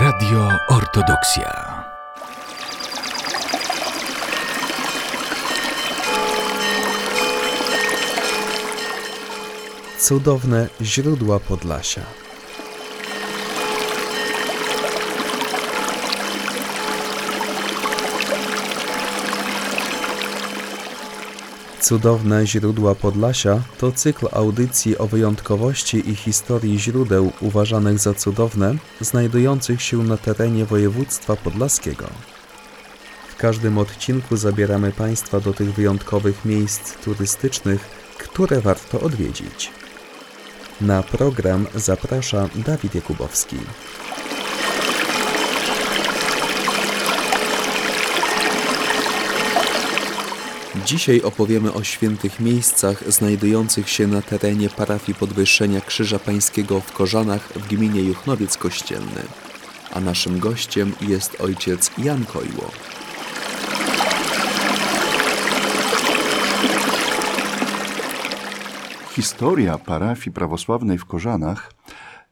Radio Ortodoksja. Cudowne źródła Podlasia. Cudowne źródła Podlasia to cykl audycji o wyjątkowości i historii źródeł uważanych za cudowne, znajdujących się na terenie województwa podlaskiego. W każdym odcinku zabieramy Państwa do tych wyjątkowych miejsc turystycznych, które warto odwiedzić. Na program zaprasza Dawid Jakubowski. Dzisiaj opowiemy o świętych miejscach znajdujących się na terenie parafii Podwyższenia Krzyża Pańskiego w Korzanach w gminie Juchnowiec Kościelny. A naszym gościem jest ojciec Jan Kojło. Historia parafii prawosławnej w Korzanach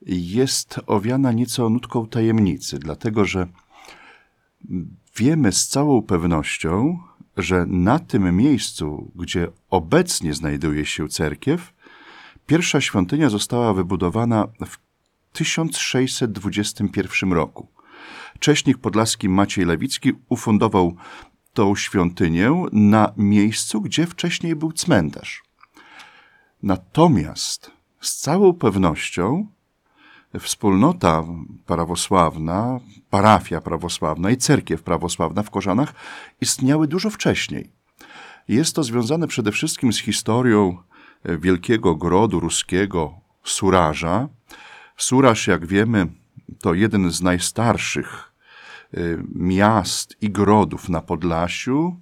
jest owiana nieco nutką tajemnicy, dlatego że wiemy z całą pewnością, że na tym miejscu, gdzie obecnie znajduje się cerkiew, pierwsza świątynia została wybudowana w 1621 roku. Cześnik podlaski Maciej Lewicki ufundował tą świątynię na miejscu, gdzie wcześniej był cmentarz. Natomiast z całą pewnością wspólnota prawosławna, parafia prawosławna i cerkiew prawosławna w Korzanach istniały dużo wcześniej. Jest to związane przede wszystkim z historią wielkiego grodu ruskiego Suraża. Suraż, jak wiemy, to jeden z najstarszych y, miast i grodów na Podlasiu.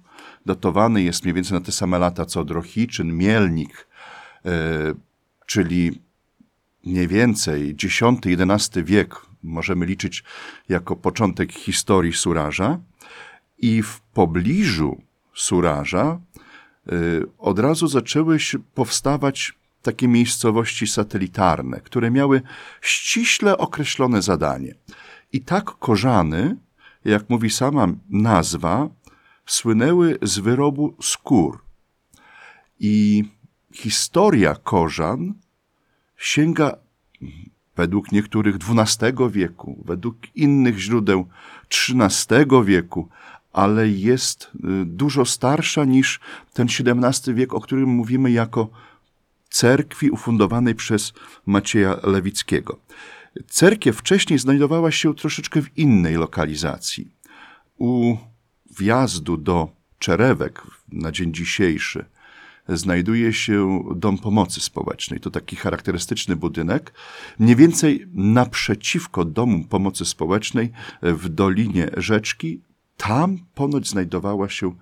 Datowany jest mniej więcej na te same lata co Drohiczyn, Mielnik, y, czyli mniej więcej X-XI wiek możemy liczyć jako początek historii Suraża i w pobliżu Suraża y, od razu zaczęły się powstawać takie miejscowości satelitarne, które miały ściśle określone zadanie. I tak Korzany, jak mówi sama nazwa, słynęły z wyrobu skór. I historia Korzan sięga według niektórych XII wieku, według innych źródeł XIII wieku, ale jest y, dużo starsza niż ten XVII wiek, o którym mówimy jako cerkwi ufundowanej przez Macieja Lewickiego. Cerkiew wcześniej znajdowała się troszeczkę w innej lokalizacji. U wjazdu do Czerewek na dzień dzisiejszy znajduje się Dom Pomocy Społecznej. To taki charakterystyczny budynek. Mniej więcej naprzeciwko Domu Pomocy Społecznej w Dolinie Rzeczki, tam ponoć znajdowała się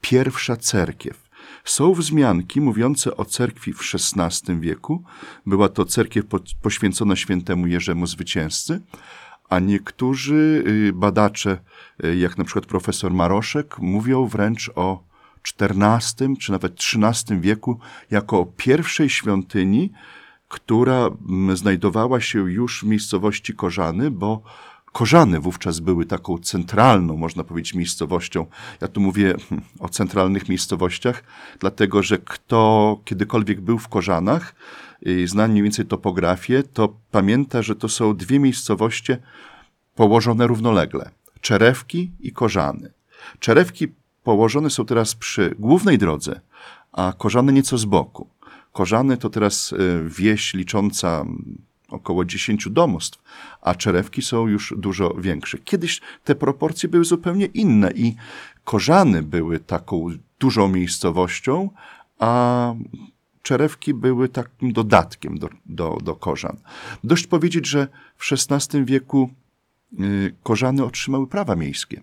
pierwsza cerkiew. Są wzmianki mówiące o cerkwi w XVI wieku. Była to cerkiew poświęcona świętemu Jerzemu Zwycięzcy, a niektórzy y, badacze, y, jak na przykład profesor Maroszek, mówią wręcz o XIV czy nawet XIII wieku jako pierwszej świątyni, która mm, znajdowała się już w miejscowości Korzany, bo Korzany wówczas były taką centralną, można powiedzieć, miejscowością. Ja tu mówię hmm, o centralnych miejscowościach, dlatego że kto kiedykolwiek był w Korzanach, i zna mniej więcej topografię, to pamięta, że to są dwie miejscowości położone równolegle. Czerewki i Korzany. Czerewki położone są teraz przy głównej drodze, a Korzany nieco z boku. Korzany to teraz e, wieś licząca około 10 domostw, a Czerewki są już dużo większe. Kiedyś te proporcje były zupełnie inne i Korzany były taką dużą miejscowością, a Czerewki były takim dodatkiem do, do, do Korzan. Dość powiedzieć, że w XVI wieku y, Korzany otrzymały prawa miejskie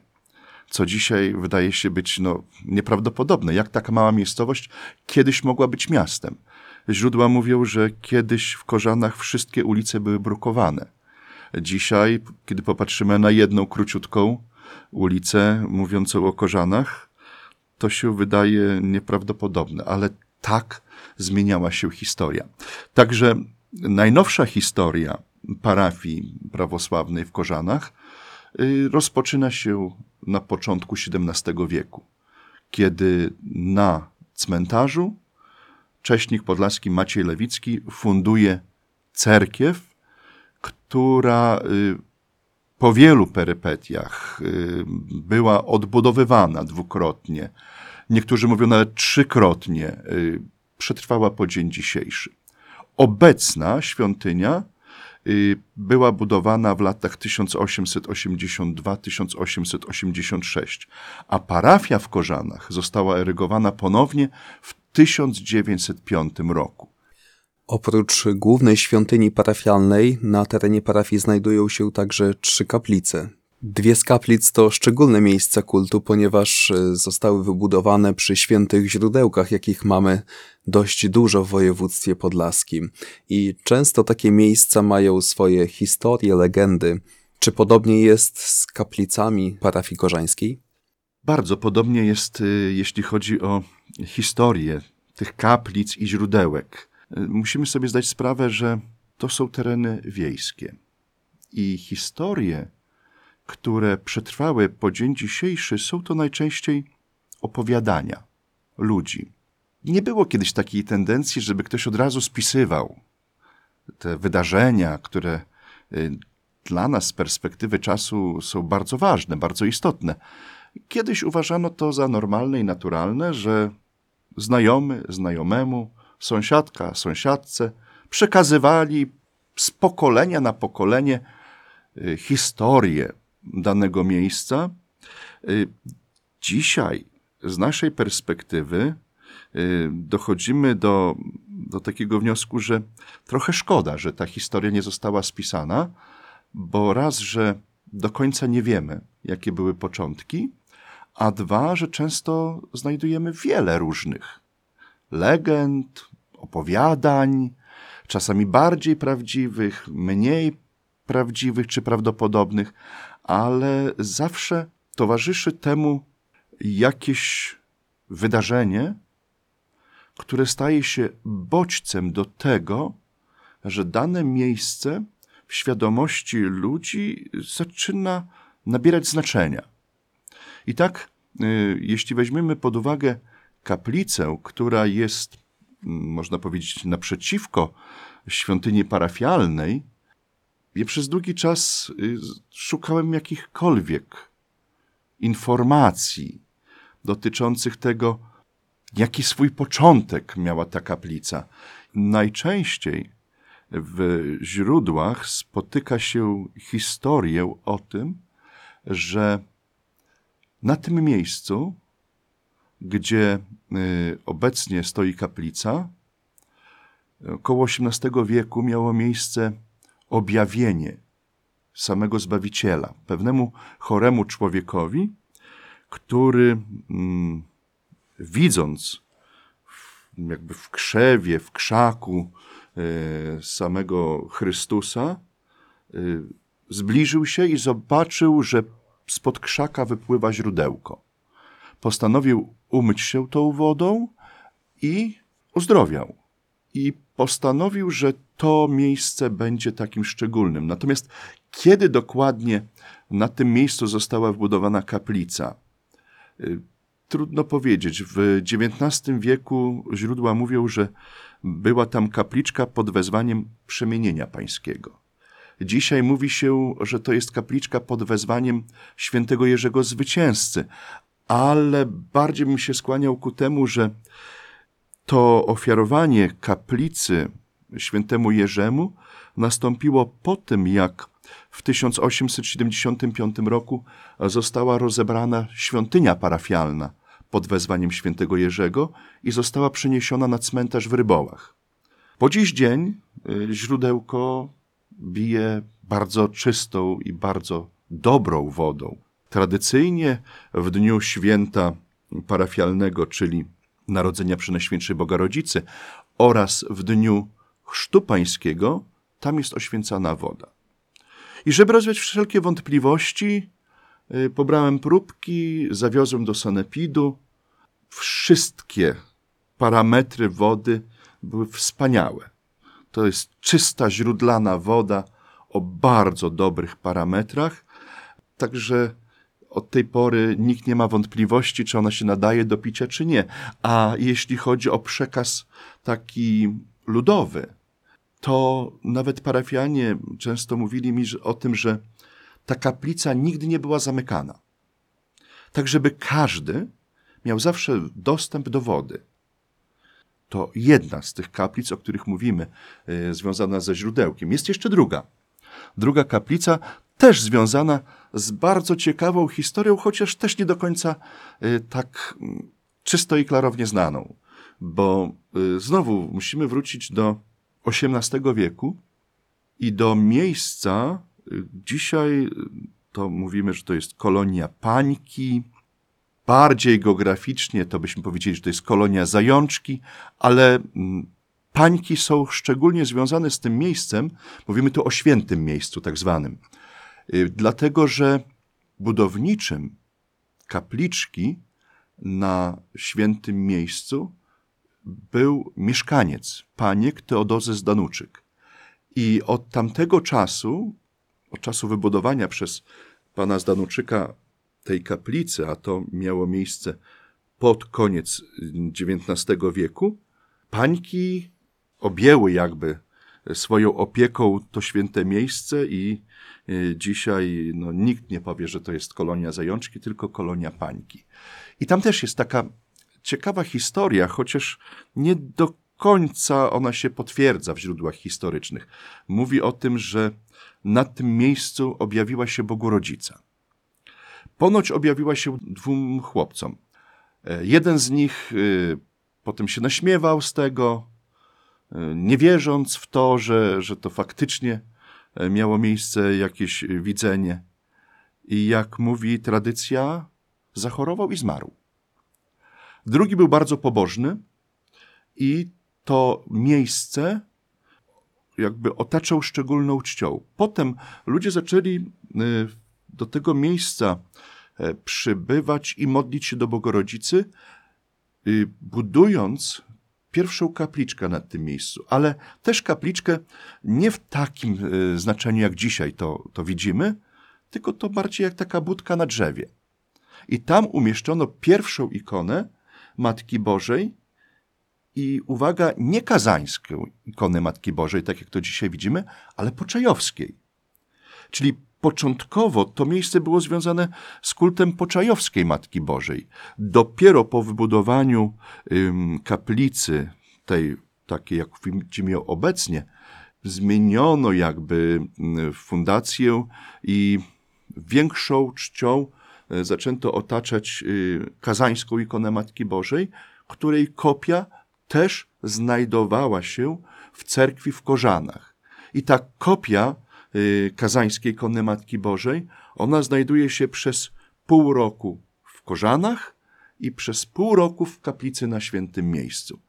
co dzisiaj wydaje się być no, nieprawdopodobne. Jak taka mała miejscowość kiedyś mogła być miastem? Źródła mówią, że kiedyś w Korzanach wszystkie ulice były brukowane. Dzisiaj, kiedy popatrzymy na jedną króciutką ulicę mówiącą o Korzanach, to się wydaje nieprawdopodobne, ale tak zmieniała się historia. Także najnowsza historia parafii prawosławnej w Korzanach rozpoczyna się na początku XVII wieku, kiedy na cmentarzu Cześnik Podlaski Maciej Lewicki funduje cerkiew, która y, po wielu perypetiach y, była odbudowywana dwukrotnie, niektórzy mówią nawet trzykrotnie, y, przetrwała po dzień dzisiejszy. Obecna świątynia była budowana w latach 1882-1886, a parafia w Korzanach została erygowana ponownie w 1905 roku. Oprócz głównej świątyni parafialnej na terenie parafii znajdują się także trzy kaplice. Dwie z kaplic to szczególne miejsca kultu, ponieważ e, zostały wybudowane przy świętych źródełkach, jakich mamy dość dużo w województwie podlaskim. I często takie miejsca mają swoje historie, legendy. Czy podobnie jest z kaplicami parafii korzańskiej? Bardzo podobnie jest, y, jeśli chodzi o historię tych kaplic i źródełek. Y, musimy sobie zdać sprawę, że to są tereny wiejskie. I historie, które przetrwały po dzień dzisiejszy, są to najczęściej opowiadania ludzi. Nie było kiedyś takiej tendencji, żeby ktoś od razu spisywał te wydarzenia, które y, dla nas z perspektywy czasu są bardzo ważne, bardzo istotne. Kiedyś uważano to za normalne i naturalne, że znajomy znajomemu, sąsiadka sąsiadce przekazywali z pokolenia na pokolenie y, historię danego miejsca. Y, dzisiaj z naszej perspektywy y, dochodzimy do, do takiego wniosku, że trochę szkoda, że ta historia nie została spisana, bo raz, że do końca nie wiemy, jakie były początki, a dwa, że często znajdujemy wiele różnych legend, opowiadań, czasami bardziej prawdziwych, mniej prawdziwych czy prawdopodobnych, ale zawsze towarzyszy temu jakieś wydarzenie, które staje się bodźcem do tego, że dane miejsce w świadomości ludzi zaczyna nabierać znaczenia. I tak, y, jeśli weźmiemy pod uwagę kaplicę, która jest, mm, można powiedzieć, naprzeciwko świątyni parafialnej, ja przez długi czas y, szukałem jakichkolwiek informacji dotyczących tego, jaki swój początek miała ta kaplica. Najczęściej w źródłach spotyka się historię o tym, że na tym miejscu, gdzie y, obecnie stoi kaplica, około XVIII wieku miało miejsce objawienie samego Zbawiciela pewnemu choremu człowiekowi, który mm, widząc jakby w krzewie, w krzaku y, samego Chrystusa, y, zbliżył się i zobaczył, że spod krzaka wypływa źródełko. Postanowił umyć się tą wodą i uzdrowiał. I postanowił, że to miejsce będzie takim szczególnym. Natomiast kiedy dokładnie na tym miejscu została wbudowana kaplica? Y, trudno powiedzieć. W XIX wieku źródła mówią, że była tam kapliczka pod wezwaniem przemienienia pańskiego. Dzisiaj mówi się, że to jest kapliczka pod wezwaniem świętego Jerzego Zwycięzcy, ale bardziej bym się skłaniał ku temu, że to ofiarowanie kaplicy świętemu Jerzemu nastąpiło po tym, jak w 1875 roku została rozebrana świątynia parafialna pod wezwaniem świętego Jerzego i została przeniesiona na cmentarz w Rybołach. Po dziś dzień y, źródełko bije bardzo czystą i bardzo dobrą wodą. Tradycyjnie w dniu święta parafialnego, czyli Narodzenia Przenajświętszej Boga Rodzicy oraz w dniu Chrztu Pańskiego, tam jest oświęcana woda. I żeby rozwiać wszelkie wątpliwości, y, pobrałem próbki, zawiozłem do sanepidu. Wszystkie parametry wody były wspaniałe. To jest czysta, źródlana woda o bardzo dobrych parametrach. także od tej pory nikt nie ma wątpliwości, czy ona się nadaje do picia, czy nie. A jeśli chodzi o przekaz taki ludowy, to nawet parafianie często mówili mi o tym, że ta kaplica nigdy nie była zamykana. Tak, żeby każdy miał zawsze dostęp do wody. To jedna z tych kaplic, o których mówimy, yy, związana ze źródełkiem. Jest jeszcze druga. Druga kaplica, też związana z bardzo ciekawą historią, chociaż też nie do końca yy, tak yy, czysto i klarownie znaną. Bo y, znowu musimy wrócić do XVIII wieku i do miejsca, y, dzisiaj y, to mówimy, że to jest kolonia Pańki, bardziej geograficznie to byśmy powiedzieli, że to jest kolonia Zajączki, ale mm, Pańki są szczególnie związane z tym miejscem, mówimy tu o świętym miejscu tak zwanym, y, dlatego że budowniczym kapliczki na świętym miejscu był mieszkaniec, paniek Teodozy Zdanuczyk. I od tamtego czasu, od czasu wybudowania przez pana Zdanuczyka tej kaplicy, a to miało miejsce pod koniec XIX wieku, pańki objęły jakby swoją opieką to święte miejsce i e, dzisiaj no, nikt nie powie, że to jest kolonia zajączki, tylko kolonia pańki. I tam też jest taka ciekawa historia, chociaż nie do końca ona się potwierdza w źródłach historycznych. Mówi o tym, że na tym miejscu objawiła się Bogu Rodzica. Ponoć objawiła się dwóm chłopcom. E, jeden z nich y, potem się naśmiewał z tego, nie wierząc w to, że, że to faktycznie e, miało miejsce jakieś widzenie. I jak mówi tradycja, zachorował i zmarł. Drugi był bardzo pobożny i to miejsce jakby otaczał szczególną czcią. Potem ludzie zaczęli y, do tego miejsca e, przybywać i modlić się do Bogorodzicy, budując pierwszą kapliczkę na tym miejscu, ale też kapliczkę nie w takim y, znaczeniu, jak dzisiaj to, to widzimy, tylko to bardziej jak taka budka na drzewie. I tam umieszczono pierwszą ikonę Matki Bożej i uwaga, nie kazańską ikonę Matki Bożej, tak jak to dzisiaj widzimy, ale poczajowskiej. Czyli początkowo to miejsce było związane z kultem poczajowskiej Matki Bożej. Dopiero po wybudowaniu ym, kaplicy, tej takiej jak widzimy obecnie, zmieniono jakby fundację i większą czcią E, zaczęto otaczać y, kazańską ikonę Matki Bożej, której kopia też znajdowała się w cerkwi w Korzanach. I ta kopia kazańskiej ikony Matki Bożej, ona znajduje się przez pół roku w Korzanach i przez pół roku w kaplicy na świętym miejscu.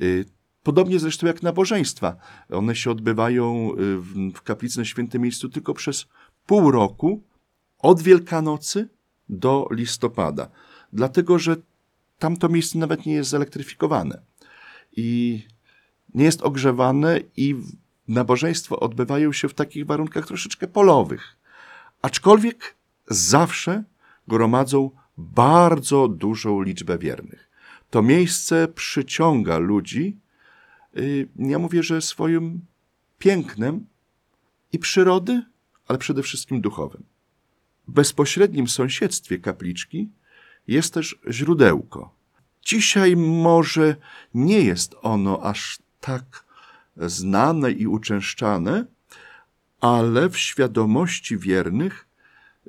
Y, podobnie zresztą jak nabożeństwa. One się odbywają w kaplicy na świętym miejscu tylko przez pół roku od Wielkanocy do listopada, dlatego że tamto miejsce nawet nie jest zelektryfikowane i nie jest ogrzewane i nabożeństwa odbywają się w takich warunkach troszeczkę polowych. Aczkolwiek zawsze gromadzą bardzo dużą liczbę wiernych. To miejsce przyciąga ludzi, y, ja mówię, że swoim pięknem i przyrody, ale przede wszystkim duchowym bezpośrednim sąsiedztwie kapliczki jest też źródełko. Dzisiaj może nie jest ono aż tak znane i uczęszczane, ale w świadomości wiernych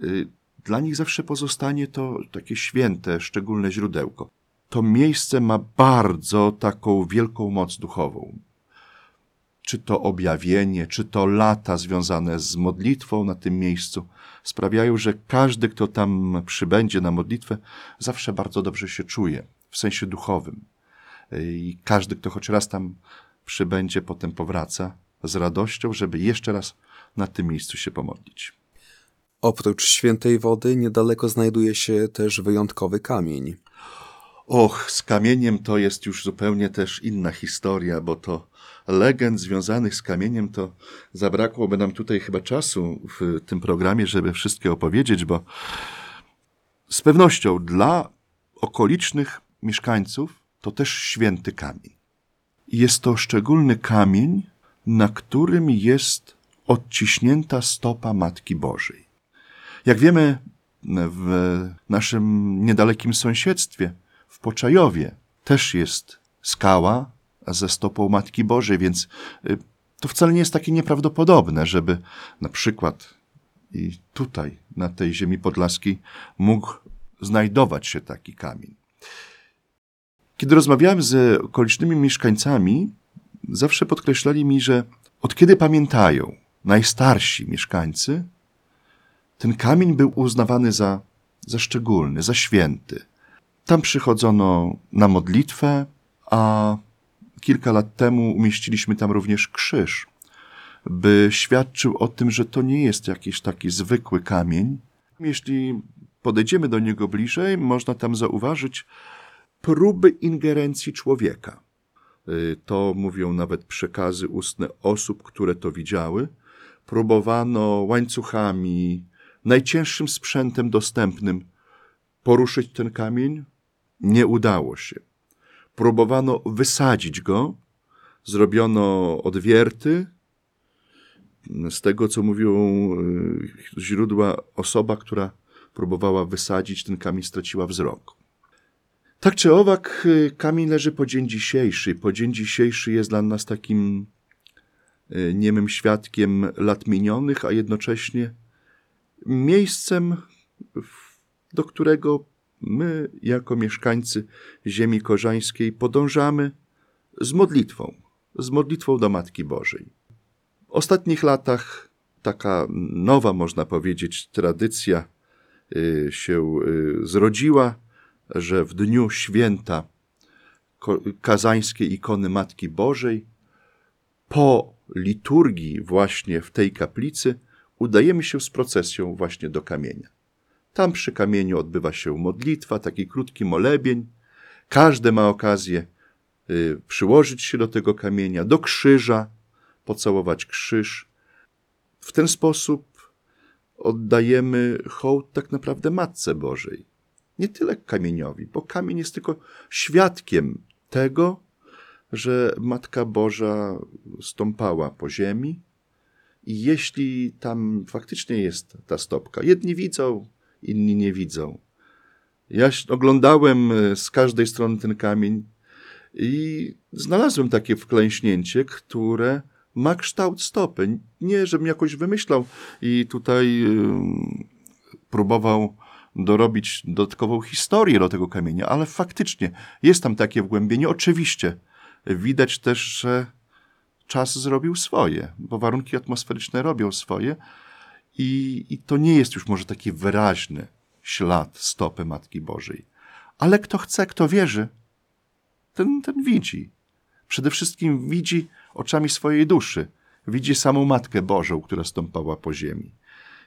y, dla nich zawsze pozostanie to takie święte, szczególne źródełko. To miejsce ma bardzo taką wielką moc duchową czy to objawienie, czy to lata związane z modlitwą na tym miejscu, sprawiają, że każdy, kto tam przybędzie na modlitwę, zawsze bardzo dobrze się czuje, w sensie duchowym. I każdy, kto choć raz tam przybędzie, potem powraca z radością, żeby jeszcze raz na tym miejscu się pomodlić. Oprócz świętej wody niedaleko znajduje się też wyjątkowy kamień. Och, z kamieniem to jest już zupełnie też inna historia, bo to legend związanych z kamieniem to zabrakłoby nam tutaj chyba czasu w tym programie, żeby wszystkie opowiedzieć, bo z pewnością dla okolicznych mieszkańców to też święty kamień. Jest to szczególny kamień, na którym jest odciśnięta stopa Matki Bożej. Jak wiemy, w naszym niedalekim sąsiedztwie, w Poczajowie, też jest skała ze stopą Matki Bożej, więc y, to wcale nie jest takie nieprawdopodobne, żeby na przykład i tutaj, na tej ziemi podlaskiej, mógł znajdować się taki kamień. Kiedy rozmawiałem z okolicznymi mieszkańcami, zawsze podkreślali mi, że od kiedy pamiętają najstarsi mieszkańcy, ten kamień był uznawany za, za szczególny, za święty. Tam przychodzono na modlitwę, a kilka lat temu umieściliśmy tam również krzyż, by świadczył o tym, że to nie jest jakiś taki zwykły kamień. Jeśli podejdziemy do niego bliżej, można tam zauważyć próby ingerencji człowieka. Y, to mówią nawet przekazy ustne osób, które to widziały. Próbowano łańcuchami, najcięższym sprzętem dostępnym poruszyć ten kamień. Nie udało się. Próbowano wysadzić go, zrobiono odwierty. Z tego, co mówią y, źródła, osoba, która próbowała wysadzić ten kamień, straciła wzrok. Tak czy owak, y, kamień leży po dzień dzisiejszy. Po dzień dzisiejszy jest dla nas takim y, niemym świadkiem lat minionych, a jednocześnie miejscem, do którego my, jako mieszkańcy ziemi korzańskiej, podążamy z modlitwą, z modlitwą do Matki Bożej. W ostatnich latach taka nowa, można powiedzieć, tradycja y, się zrodziła, że w dniu święta kazańskiej ikony Matki Bożej, po liturgii właśnie w tej kaplicy, udajemy się z procesją właśnie do kamienia. Tam przy kamieniu odbywa się modlitwa, taki krótki molebień. Każdy ma okazję y, przyłożyć się do tego kamienia, do krzyża, pocałować krzyż. W ten sposób oddajemy hołd tak naprawdę Matce Bożej nie tyle kamieniowi, bo kamień jest tylko świadkiem tego, że Matka Boża stąpała po ziemi i jeśli tam faktycznie jest ta stopka, jedni widzą, inni nie widzą. Ja oglądałem e, z każdej strony ten kamień i znalazłem takie wklęśnięcie, które ma kształt stopy. Nie, żebym jakoś wymyślał i tutaj próbował dorobić dodatkową historię do tego kamienia, ale faktycznie jest tam takie wgłębienie. Oczywiście widać też, że czas zrobił swoje, bo warunki atmosferyczne robią swoje i, i to nie jest już może taki wyraźny ślad stopy Matki Bożej. Ale kto chce, kto wierzy, ten, ten widzi. Przede wszystkim widzi oczami swojej duszy. Widzi samą Matkę Bożą, która stąpała po ziemi.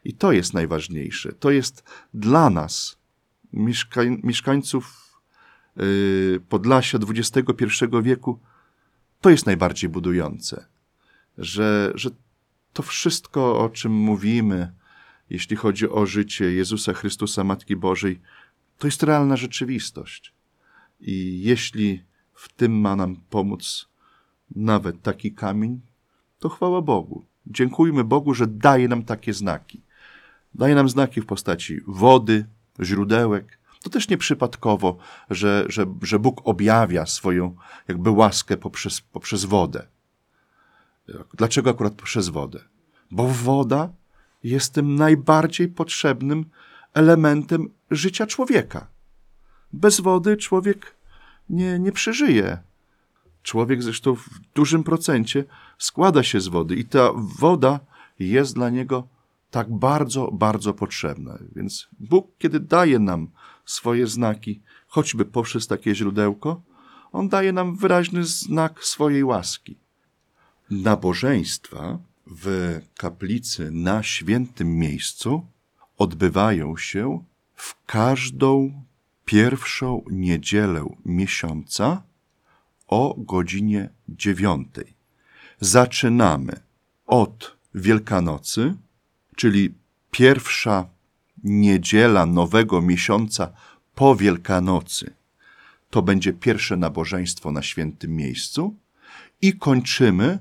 I to jest najważniejsze. To jest dla nas, mieszkańców yy, Podlasia XXI wieku, to jest najbardziej budujące. Że, że to wszystko, o czym mówimy, jeśli chodzi o życie Jezusa Chrystusa, Matki Bożej, to jest realna rzeczywistość. I jeśli w tym ma nam pomóc nawet taki kamień, to chwała Bogu. Dziękujmy Bogu, że daje nam takie znaki. Daje nam znaki w postaci wody, źródełek. To też nieprzypadkowo, że, że, że Bóg objawia swoją jakby łaskę poprzez, poprzez wodę. Dlaczego akurat poprzez wodę? Bo woda jest tym najbardziej potrzebnym elementem życia człowieka. Bez wody człowiek nie, nie przeżyje. Człowiek zresztą w dużym procencie składa się z wody i ta woda jest dla niego tak bardzo, bardzo potrzebne. Więc Bóg, kiedy daje nam swoje znaki, choćby poprzez takie źródełko, On daje nam wyraźny znak swojej łaski. Nabożeństwa w kaplicy na świętym miejscu odbywają się w każdą pierwszą niedzielę miesiąca o godzinie dziewiątej. Zaczynamy od Wielkanocy, czyli pierwsza niedziela nowego miesiąca po Wielkanocy. To będzie pierwsze nabożeństwo na świętym miejscu i kończymy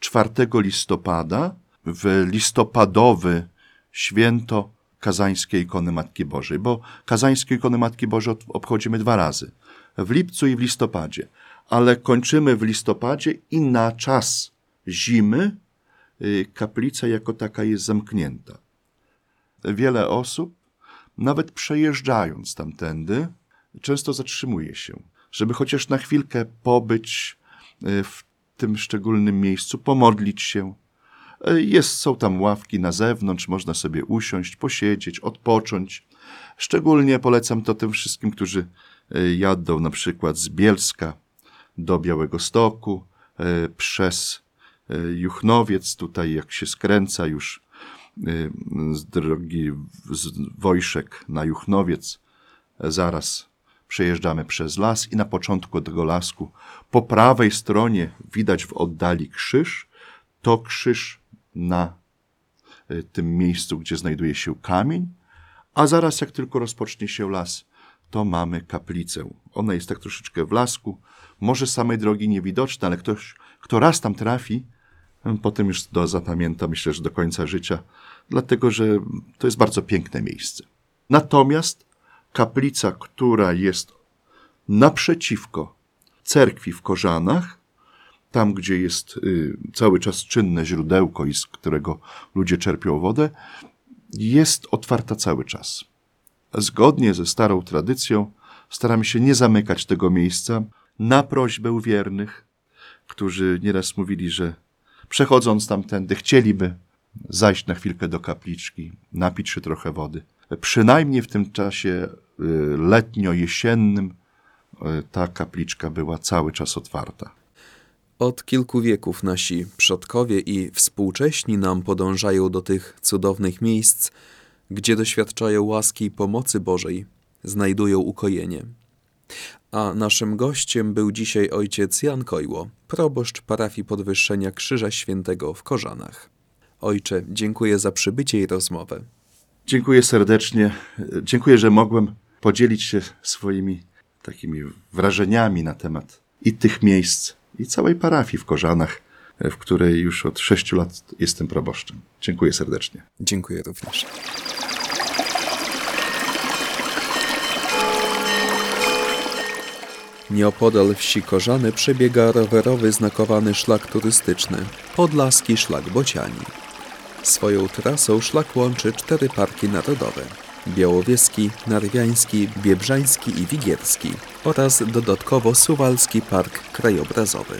4 listopada w listopadowy święto Kazańskiej Ikony Matki Bożej, bo Kazańskie Ikony Matki Bożej obchodzimy dwa razy, w lipcu i w listopadzie, ale kończymy w listopadzie i na czas zimy kaplica jako taka jest zamknięta. Wiele osób, nawet przejeżdżając tamtędy, często zatrzymuje się, żeby chociaż na chwilkę pobyć y, w tym szczególnym miejscu, pomodlić się, jest, są tam ławki na zewnątrz, można sobie usiąść, posiedzieć, odpocząć. Szczególnie polecam to tym wszystkim, którzy jadą na przykład z Bielska do Białego Stoku, przez Juchnowiec, tutaj jak się skręca już z drogi z Wojszek na Juchnowiec, zaraz przejeżdżamy przez las i na początku tego lasku po prawej stronie widać w oddali krzyż. To krzyż na e, tym miejscu, gdzie znajduje się kamień, a zaraz jak tylko rozpocznie się las, to mamy kaplicę. Ona jest tak troszeczkę w lasku, może samej drogi niewidoczna, ale ktoś, kto raz tam trafi, potem już to zapamięta, myślę, że do końca życia, dlatego że to jest bardzo piękne miejsce. Natomiast kaplica, która jest naprzeciwko cerkwi w Korzanach, tam gdzie jest y, cały czas czynne źródełko, i z którego ludzie czerpią wodę, jest otwarta cały czas. Zgodnie ze starą tradycją staramy się nie zamykać tego miejsca na prośbę wiernych, którzy nieraz mówili, że przechodząc tamtędy chcieliby zajść na chwilkę do kapliczki, napić się trochę wody. Przynajmniej w tym czasie y, letnio-jesiennym y, ta kapliczka była cały czas otwarta. Od kilku wieków nasi przodkowie i współcześni nam podążają do tych cudownych miejsc, gdzie doświadczają łaski i pomocy Bożej, znajdują ukojenie. A naszym gościem był dzisiaj ojciec Jan Kojło, proboszcz parafii Podwyższenia Krzyża Świętego w Korzanach. Ojcze, dziękuję za przybycie i rozmowę. Dziękuję serdecznie. Dziękuję, że mogłem podzielić się swoimi takimi wrażeniami na temat i tych miejsc, i całej parafii w Korzanach, w której już od sześciu lat jestem proboszczem. Dziękuję serdecznie. Dziękuję również. Nieopodal wsi Korzany przebiega rowerowy znakowany szlak turystyczny Podlaski Szlak Bociani. Swoją trasą szlak łączy cztery parki narodowe Białowieski, Narwiański, Biebrzański i Wigierski oraz dodatkowo Suwalski Park Krajobrazowy.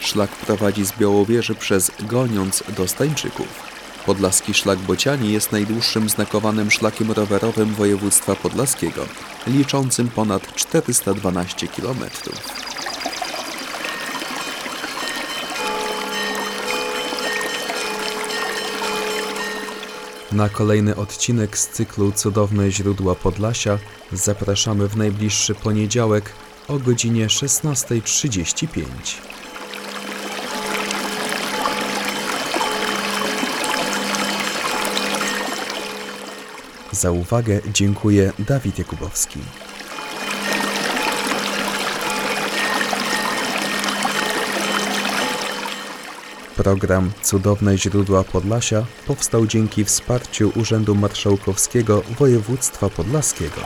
Szlak prowadzi z Białowieży przez Goniąc do Stańczyków. Podlaski Szlak Bociani jest najdłuższym znakowanym szlakiem rowerowym województwa podlaskiego, liczącym ponad 412 kilometrów. Na kolejny odcinek z cyklu Cudowne źródła Podlasia zapraszamy w najbliższy poniedziałek o godzinie 16.35. Za uwagę dziękuję Dawid Jakubowski. Program Cudowne źródła Podlasia powstał dzięki wsparciu Urzędu Marszałkowskiego Województwa Podlaskiego.